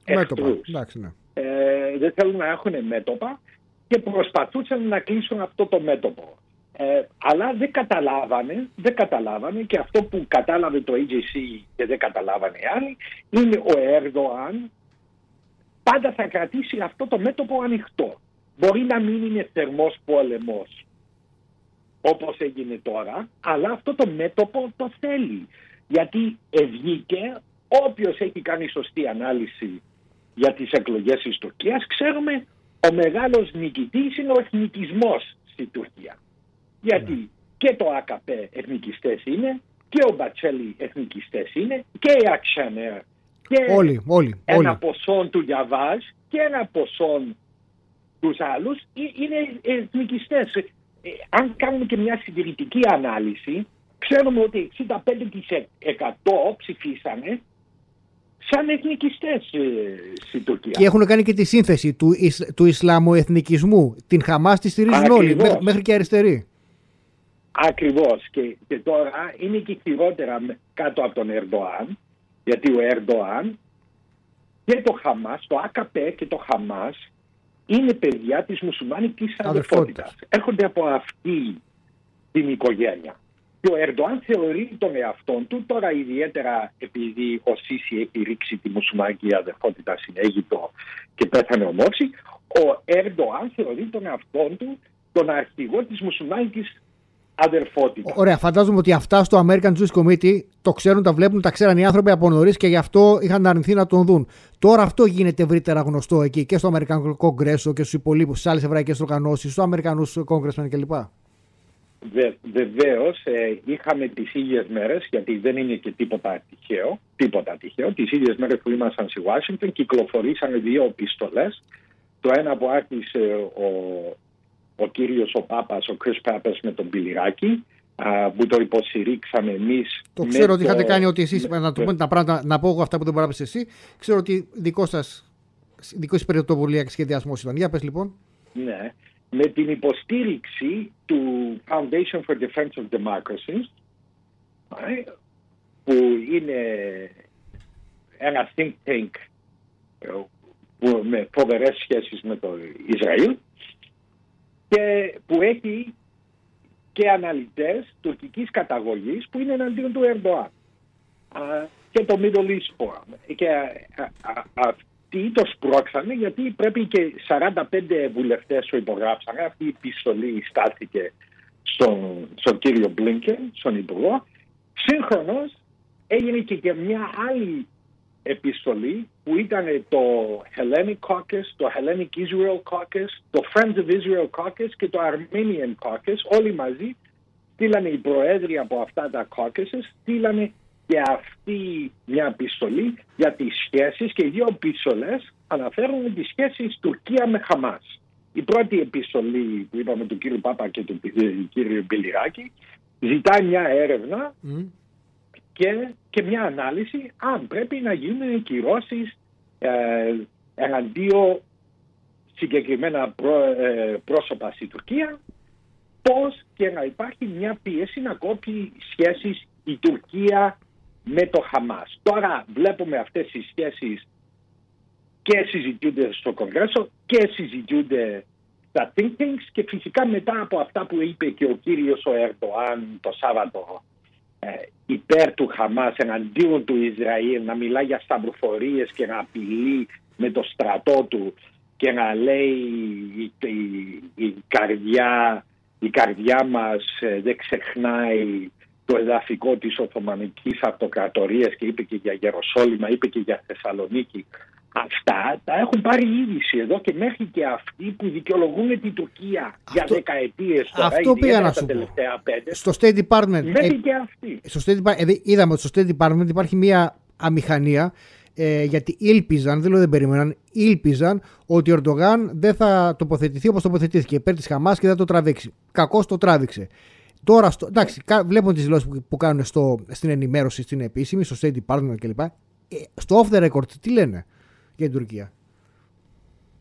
εχθρούς. Ναι. Ε, δεν θέλουν να έχουν μέτωπα και προσπαθούσαν να κλείσουν αυτό το μέτωπο. Ε, αλλά δεν καταλάβανε, δεν καταλάβανε και αυτό που κατάλαβε το EJC και δεν καταλάβανε οι άλλοι είναι ο Ερντοάν πάντα θα κρατήσει αυτό το μέτωπο ανοιχτό. Μπορεί να μην είναι θερμός πόλεμος όπως έγινε τώρα, αλλά αυτό το μέτωπο το θέλει γιατί βγήκε όποιος έχει κάνει σωστή ανάλυση για τις εκλογές της Τουρκίας ξέρουμε ο μεγάλος νικητής είναι ο εθνικισμός στη Τουρκία. Γιατί ναι. και το ΑΚΠ εθνικιστές είναι και ο Μπατσέλη εθνικιστές είναι και η Αξανέρ και όλοι, όλοι, ένα ποσό του Γιαβάζ και ένα ποσό τους άλλους ε, είναι εθνικιστές. Ε, αν κάνουμε και μια συντηρητική ανάλυση ξέρουμε ότι 65% ψηφίσανε σαν εθνικιστές ε, στην Τουρκία. Και έχουν κάνει και τη σύνθεση του, του Ισλαμοεθνικισμού. Την Χαμάς τη στηρίζουν όλοι, μέχρι και αριστεροί. Ακριβώς. Και, και τώρα είναι και χειρότερα κάτω από τον Ερντοάν, γιατί ο Ερντοάν και το Χαμάς, το ΑΚΠ και το Χαμάς είναι παιδιά της μουσουλμάνικης αδερφότητας. Έρχονται από αυτή την οικογένεια. Και ο Ερντοάν θεωρεί τον εαυτό του, τώρα ιδιαίτερα επειδή ο Σίση έχει ρίξει τη μουσουλμανική αδερφότητα στην Αίγυπτο και πέθανε ο Μόρση, ο Ερντοάν θεωρεί τον εαυτό του τον αρχηγό της μουσουλμανικής αδερφότητας. Ωραία, φαντάζομαι ότι αυτά στο American Jewish Committee το ξέρουν, τα βλέπουν, τα ξέραν οι άνθρωποι από νωρίς και γι' αυτό είχαν αρνηθεί να τον δουν. Τώρα αυτό γίνεται ευρύτερα γνωστό εκεί και στο Αμερικανικό Κογκρέσο και στους υπολείπους, στις άλλες εβραϊκές οργανώσεις, στους Αμερικανού Κόγκρεσμεν κλπ. Βε, Βεβαίως ε, είχαμε τις ίδιες μέρες, γιατί δεν είναι και τίποτα τυχαίο, τίποτα τυχαίο. Τις ίδιες μέρες που ήμασταν στη Ουάσιγκτον κυκλοφορήσαν δύο επιστολές. Το ένα που άρχισε ο, ο κύριος ο Πάπας, ο Κρι Πάπα με τον Πιλιράκη, που το υποστηρίξαμε εμείς. Το ξέρω ότι είχατε κάνει ότι εσείς. Να το τα πράγματα, να πω εγώ αυτά που δεν μπορεί να πεις εσύ. Ξέρω ότι δικό σας δικό σας πρωτοβουλία και σχεδιασμός ήταν. Για πες λοιπόν. Ναι με την υποστήριξη του Foundation for Defense of Democracy που είναι ένα think tank που με φοβερές σχέσεις με το Ισραήλ και που έχει και αναλυτές τουρκικής καταγωγής που είναι εναντίον του Ερντοάν και το Middle East Forum. Και τι το σπρώξανε γιατί πρέπει και 45 βουλευτές το υπογράψανε. Αυτή η επιστολή στάθηκε στον, στον κύριο Μπλίνκεν, στον Υπουργό. Σύγχρονος έγινε και, και μια άλλη επιστολή που ήταν το Hellenic Caucus, το Hellenic Israel Caucus, το Friends of Israel Caucus και το Armenian Caucus όλοι μαζί στείλανε οι προέδροι από αυτά τα caucuses, στείλανε και αυτή μια επιστολή για τις σχέσεις και οι δύο επιστολές αναφέρουν τις σχέσεις Τουρκία με Χαμάς. Η πρώτη επιστολή που είπαμε του κύριου Πάπα και του κύριου Μπιλιράκη ζητάει μια έρευνα και, και μια ανάλυση αν πρέπει να γίνουν κυρώσεις ε, εναντίον συγκεκριμένα ε, πρόσωπα στη Τουρκία πώς και να υπάρχει μια πίεση να κόψει σχέσεις η Τουρκία με το Χαμάς. Τώρα βλέπουμε αυτές τις σχέσεις και συζητούνται στο Κογκρέσο και συζητούνται στα think tanks και φυσικά μετά από αυτά που είπε και ο κύριος ο Ερντοάν το Σάββατο ε, υπέρ του Χαμάς εναντίον του Ισραήλ να μιλάει για σταυροφορίες και να απειλεί με το στρατό του και να λέει η, η, η καρδιά, η καρδιά μας ε, δεν ξεχνάει το εδαφικό της Οθωμανικής Αυτοκρατορίας και είπε και για Γεροσόλυμα, είπε και για Θεσσαλονίκη. Αυτά τα έχουν πάρει είδηση εδώ και μέχρι και αυτοί που δικαιολογούν την Τουρκία αυτό, για δεκαετίες τώρα, αυτό πήγα να σου τελευταία πέντε. Στο State Department. Μέχρι ε, και αυτοί. Στο State ε, είδαμε ότι στο State Department υπάρχει μια αμηχανία ε, γιατί ήλπιζαν, δεν λέω δεν περίμεναν, ήλπιζαν ότι ο Ερντογάν δεν θα τοποθετηθεί όπως τοποθετήθηκε υπέρ της Χαμάς και δεν θα το τραβήξει. Κακώς το τράβηξε. Τώρα, στο, εντάξει, βλέπουμε τις δηλώσεις που, που κάνουν στο, στην ενημέρωση, στην επίσημη, στο State Department κλπ. Ε, στο off the record, τι λένε για την Τουρκία;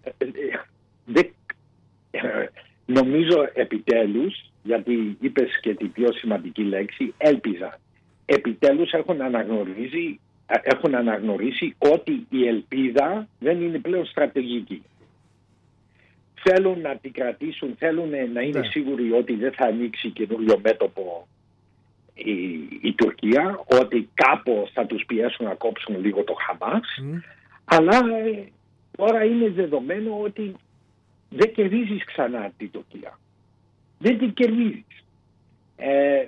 Ε, ε, νομίζω επιτέλους, γιατί είπες και την πιο σημαντική λέξη, έλπιζα. Επιτέλους έχουν αναγνωρίσει, έχουν αναγνωρίσει ότι η ελπίδα δεν είναι πλέον στρατηγική θέλουν να την κρατήσουν, θέλουν να είναι ναι. σίγουροι ότι δεν θα ανοίξει καινούριο μέτωπο η, η Τουρκία, ότι κάπως θα τους πιέσουν να κόψουν λίγο το Χαμάς, αλλά ε, τώρα είναι δεδομένο ότι δεν κερδίζεις ξανά την Τουρκία. Δεν την κερδίζεις. Ε,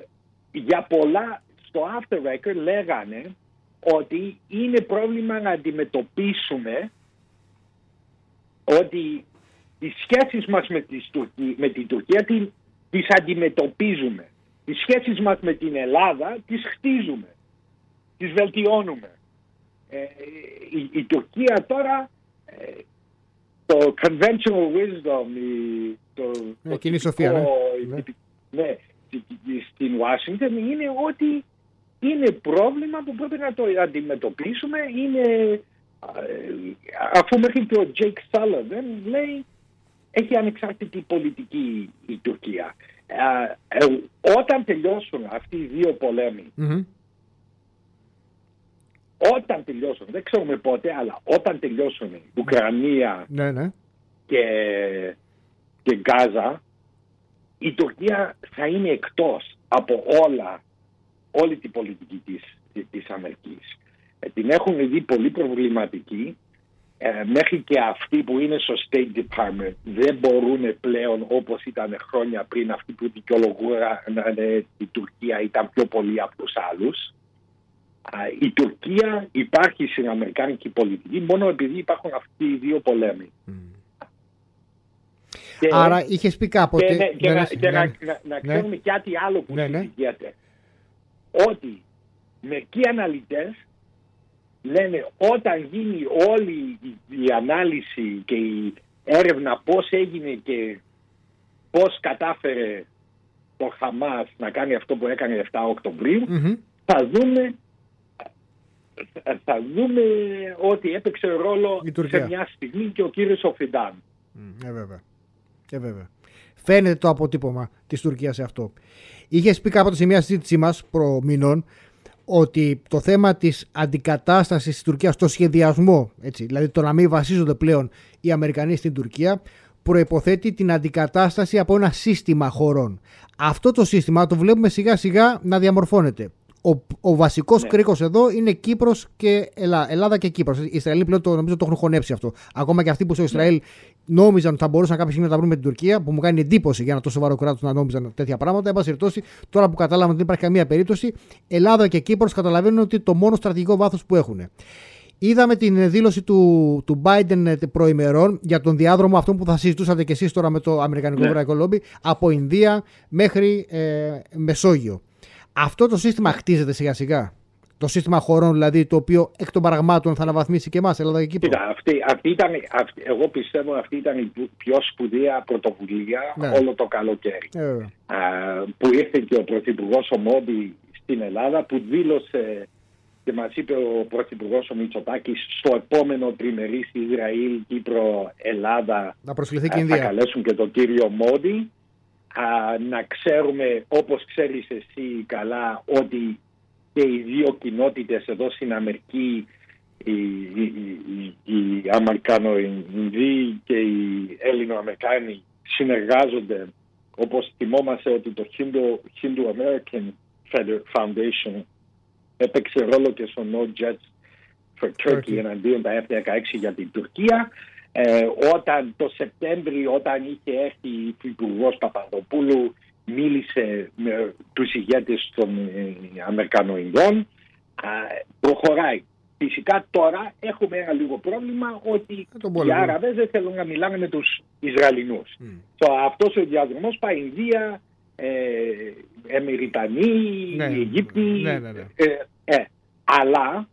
για πολλά στο After Record λέγανε ότι είναι πρόβλημα να αντιμετωπίσουμε ότι τις σχέσεις μας με, με την Τουρκία τι, τις αντιμετωπίζουμε. Τις σχέσεις μας με την Ελλάδα τις χτίζουμε, τις βελτιώνουμε. Ε, η, η, Τουρκία τώρα, ε, το conventional wisdom, η, το, ε, κοινή σοφία, ναι. ναι. ναι στην Ουάσιγκτον είναι ότι είναι πρόβλημα που πρέπει να το αντιμετωπίσουμε. Είναι, ε, αφού μέχρι και ο Τζέικ Σάλιβαν λέει έχει ανεξάρτητη πολιτική η Τουρκία. Ε, ε, όταν τελειώσουν αυτοί οι δύο όταν τελειώσουν, δεν ξέρουμε πότε, αλλά όταν τελειώσουν η Ουκρανία ναι, ναι. Και, και Gaza, η Τουρκία θα είναι εκτός από όλα, όλη την πολιτική της, της Αμερικής. Ε, την έχουν δει πολύ προβληματική ε, μέχρι και αυτοί που είναι στο State Department δεν μπορούν πλέον όπως ήταν χρόνια πριν αυτοί που δικαιολογούν η Τουρκία ήταν πιο πολλοί από τους άλλους. Η Τουρκία υπάρχει στην Αμερικάνικη πολιτική μόνο επειδή υπάρχουν αυτοί οι δύο πολέμοι. Άρα είχες πει κάποτε. Και, ναι, και, ναι, και να, να, να, ξέρουμε κάτι άλλο που ναι, συζητιέται. Ότι μερικοί αναλυτές λένε όταν γίνει όλη η ανάλυση και η έρευνα πώς έγινε και πώς κατάφερε το Χαμάς να κάνει αυτό που έκανε 7 οκτωβριου θα δούμε θα δούμε ότι έπαιξε ρόλο σε μια στιγμή και ο κύριος Οφιντάν. Ε, βέβαια. Ε, βέβαια. Φαίνεται το αποτύπωμα της Τουρκίας σε αυτό. Είχες πει κάποτε σε μια συζήτησή μας προ μηνών ότι το θέμα της αντικατάστασης της Τουρκίας στο σχεδιασμό, έτσι, δηλαδή το να μην βασίζονται πλέον οι Αμερικανοί στην Τουρκία, προϋποθέτει την αντικατάσταση από ένα σύστημα χωρών. Αυτό το σύστημα το βλέπουμε σιγά σιγά να διαμορφώνεται. Ο, ο βασικός ναι. κρίκος εδώ είναι Κύπρος και Ελλάδα, Ελλάδα και Κύπρος. Οι Ισραηλοί πλέον το, νομίζω το έχουν χωνέψει αυτό. Ακόμα και αυτοί που στο Ισραήλ ναι. Νόμιζαν ότι θα μπορούσαν κάποια στιγμή να τα βρουν με την Τουρκία, που μου κάνει εντύπωση για ένα τόσο σοβαρό κράτος να νόμιζαν τέτοια πράγματα. Εν πάση περιπτώσει, τώρα που κατάλαβαν ότι δεν υπάρχει καμία περίπτωση, Ελλάδα και Κύπρος καταλαβαίνουν ότι το μόνο στρατηγικό βάθος που έχουν. Είδαμε την δήλωση του, του Biden ε, προημερών για τον διάδρομο αυτό που θα συζητούσατε και εσείς τώρα με το Αμερικανικό ναι. Λόμπι από Ινδία μέχρι ε, Μεσόγειο. Αυτό το σύστημα χτίζεται σιγά σιγά. Το σύστημα χωρών δηλαδή το οποίο εκ των παραγμάτων θα αναβαθμίσει και εμάς, Ελλάδα και Κύπρο. Κοίτα, αυτή, αυτή ήταν, αυτή, εγώ πιστεύω αυτή ήταν η πιο σπουδαία πρωτοβουλία ναι. όλο το καλοκαίρι. Ε, Α, που ήρθε και ο Πρωθυπουργός ο Μόντι στην Ελλάδα που δήλωσε και μας είπε ο Πρωθυπουργός ο Μητσοτάκης στο επόμενο τριμερή Ισραήλ, Κύπρο, Ελλάδα να προσκληθεί και Θα καλέσουν και τον κύριο Μόντι να ξέρουμε όπως ξέρεις εσύ καλά ότι και οι δύο κοινότητες εδώ στην Αμερική οι, οι, οι, οι Αμερικάνο-Ινδοί και οι Έλληνο-Αμερικάνοι συνεργάζονται όπως θυμόμαστε ότι το Hindu, American Foundation έπαιξε ρόλο και στο No Jets for Turkey. εναντίον τα F-16 για την Τουρκία. Ε, όταν το Σεπτέμβριο, όταν είχε έρθει η Υπουργός Παπαδοπούλου, μίλησε με τους ηγέτες των ε, Αμερικανοϊνδών, προχωράει. Φυσικά τώρα έχουμε ένα λίγο πρόβλημα ότι οι Άραβες δεν θέλουν να μιλάνε με τους Ισραηλινούς. Mm. Το, αυτός ο διαδρομός πάει Ινδία, ε, Εμμυριτανοί, ναι, Αιγύπτιοι. Ναι, ναι, ναι. Ε, ε, αλλά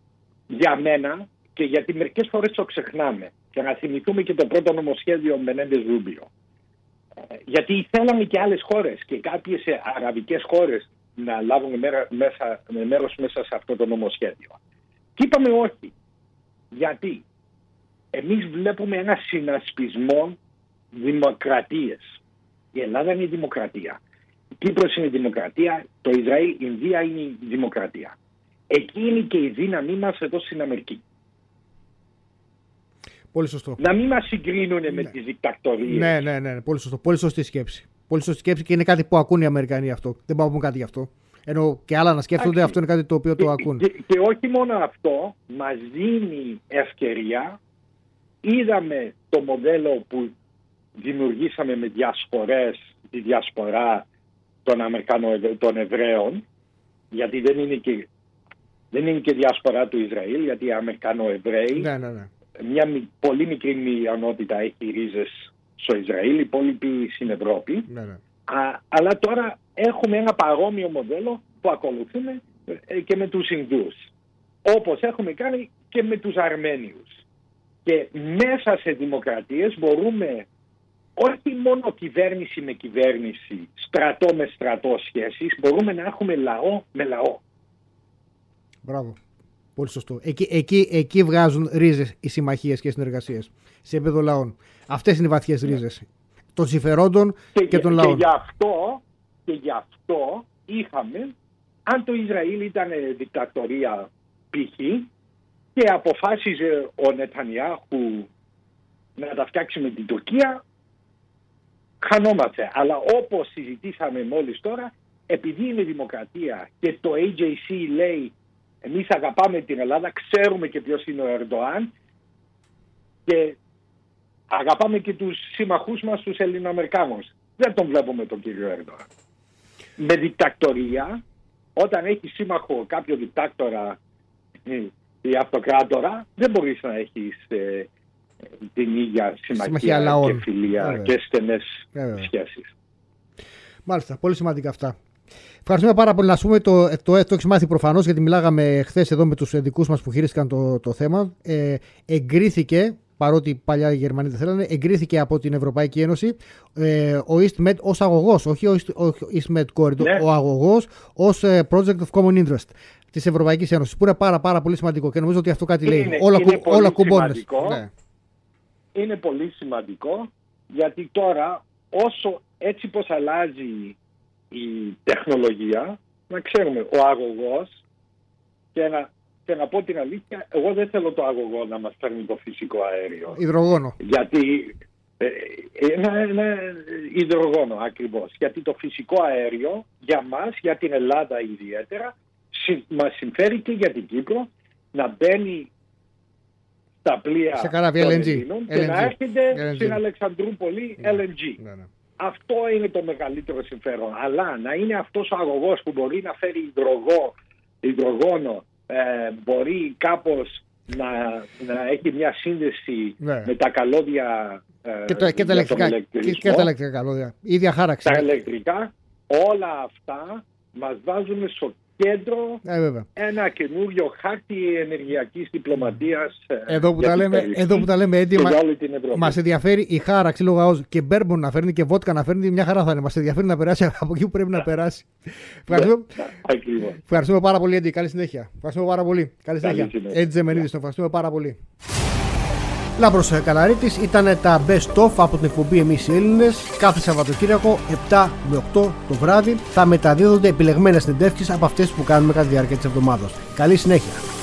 για μένα και γιατί μερικές φορές το ξεχνάμε και να θυμηθούμε και το πρώτο νομοσχέδιο Μενέντες Ρούμπιο. Γιατί θέλανε και άλλες χώρες και κάποιες αραβικές χώρες να λάβουν μέσα, μέρος μέσα σε αυτό το νομοσχέδιο. Και είπαμε όχι. Γιατί εμείς βλέπουμε ένα συνασπισμό δημοκρατίες. Η Ελλάδα είναι η δημοκρατία. Η Κύπρος είναι η δημοκρατία. Το Ισραήλ, η Ινδία είναι η δημοκρατία. Εκεί είναι και η δύναμή μας εδώ στην Αμερική. Πολύ σωστό. Να μην μας συγκρίνουν με ναι. τις δικτακτορίε. Ναι, ναι, ναι, πολύ σωστό. Πολύ σωστή σκέψη. Πολύ σωστή σκέψη και είναι κάτι που ακούν οι Αμερικανοί αυτό. Δεν πάω να κάτι γι' αυτό. Ενώ και άλλα να σκέφτονται, αυτό είναι κάτι το οποίο το ακούν. Και, και, όχι μόνο αυτό, μας δίνει ευκαιρία. Είδαμε το μοντέλο που δημιουργήσαμε με διασπορές, τη διασπορά των Αμερικανών των Εβραίων, γιατί δεν είναι και, δεν είναι και διασπορά του Ισραήλ, γιατί οι Αμερικανοεβραίοι ναι, ναι, ναι μια πολύ μικρή μειονότητα έχει ρίζες στο Ισραήλ, οι υπόλοιποι στην Ευρώπη. Ναι, ναι. Α, αλλά τώρα έχουμε ένα παρόμοιο μοντέλο που ακολουθούμε ε, και με τους Ινδούς. Όπως έχουμε κάνει και με τους Αρμένιους. Και μέσα σε δημοκρατίες μπορούμε όχι μόνο κυβέρνηση με κυβέρνηση, στρατό με στρατό σχέσεις, μπορούμε να έχουμε λαό με λαό. Μπράβο. Πολύ σωστό. Εκεί, εκεί, εκεί βγάζουν ρίζες οι συμμαχίες και οι συνεργασίες. Σε επίπεδο λαών. Αυτές είναι οι βαθιές ναι. ρίζες. Των συμφερόντων και, και των λαών. Και γι, αυτό, και γι' αυτό είχαμε, αν το Ισραήλ ήταν δικτατορία π.χ. και αποφάσιζε ο Νετανιάχου να τα φτιάξει με την Τουρκία, χανόμαστε. Αλλά όπως συζητήσαμε μόλις τώρα, επειδή είναι δημοκρατία και το AJC λέει εμείς αγαπάμε την Ελλάδα, ξέρουμε και ποιος είναι ο Ερντοάν. Και αγαπάμε και τους σύμμαχούς μας, τους Ελληνοαμερικάνους. Δεν τον βλέπουμε τον κύριο Έρντορα. Με δικτακτορία, όταν έχει σύμμαχο κάποιο δικτάκτορα ή αυτοκράτορα, δεν μπορείς να έχεις ε, την ίδια συμμαχία, και φιλία και στενές σχέσεις. Μάλιστα, πολύ σημαντικά αυτά. Ευχαριστούμε πάρα πολύ. Να πούμε το, το, το, το έχεις μάθει προφανώς, γιατί μιλάγαμε χθες εδώ με τους δικούς μας που χειρίστηκαν το, το θέμα. Ε, εγκρίθηκε, παρότι παλιά οι Γερμανοί δεν θέλανε, εγκρίθηκε από την Ευρωπαϊκή Ένωση ε, ο EastMed ως αγωγός, όχι ο EastMed Corridor, ναι. ο αγωγός ως ε, Project of Common Interest της Ευρωπαϊκής Ένωσης. Που είναι πάρα, πάρα πολύ σημαντικό και νομίζω ότι αυτό κάτι λέει. Είναι, όλα είναι όλα κουμπώνε. Ναι. Είναι πολύ σημαντικό γιατί τώρα όσο έτσι πως αλλάζει η τεχνολογία, να ξέρουμε ο αγωγός και να, και να πω την αλήθεια, εγώ δεν θέλω το αγωγό να μας παίρνει το φυσικό αέριο. Υδρογόνο. Γιατί ε, ένα, ένα υδρογόνο ακριβώς. Γιατί το φυσικό αέριο για μας, για την Ελλάδα ιδιαίτερα, μας συμφέρει και για την Κύπρο να μπαίνει στα πλοία σε καράβια LNG. και να έρχεται στην Αλεξανδρούπολη ναι. LNG. Ναι, ναι. Αυτό είναι το μεγαλύτερο συμφέρον. Αλλά να είναι αυτός ο αγωγός που μπορεί να φέρει υδρογό, υδρογόνο, ε, μπορεί κάπως να, να έχει μια σύνδεση ναι. με τα καλώδια ε, και, το, και, τα ηλεκτρικά, και, και τα ηλεκτρικά καλώδια. Ίδια χάραξη. Τα ηλεκτρικά, όλα αυτά μας βάζουν στο κέντρο ε, ένα καινούριο χάρτη ενεργειακής διπλωματίας. Ε, εδώ, που τα λέμε, εδώ που τα λέμε έντοιμα, μας ενδιαφέρει η χάραξη λόγω και μπέρμπον να φέρνει και βότκα να φέρνει. Μια χαρά θα είναι. Μας ενδιαφέρει να περάσει <laughs> από εκεί που πρέπει να περάσει. Ευχαριστούμε, Ευχαριστούμε πάρα πολύ, Έντι. Καλή συνέχεια. Ευχαριστούμε πάρα πολύ. Καλή συνέχεια. Έτσι, Ζεμενίδη, ευχαριστούμε πάρα πολύ. Λάμπρος Καλαρίτης ήταν τα best of από την εκπομπή Εμείς οι Έλληνες κάθε Σαββατοκύριακο 7 με 8 το βράδυ θα μεταδίδονται επιλεγμένες συνεντεύξεις από αυτές που κάνουμε κατά τη διάρκεια της εβδομάδας. Καλή συνέχεια!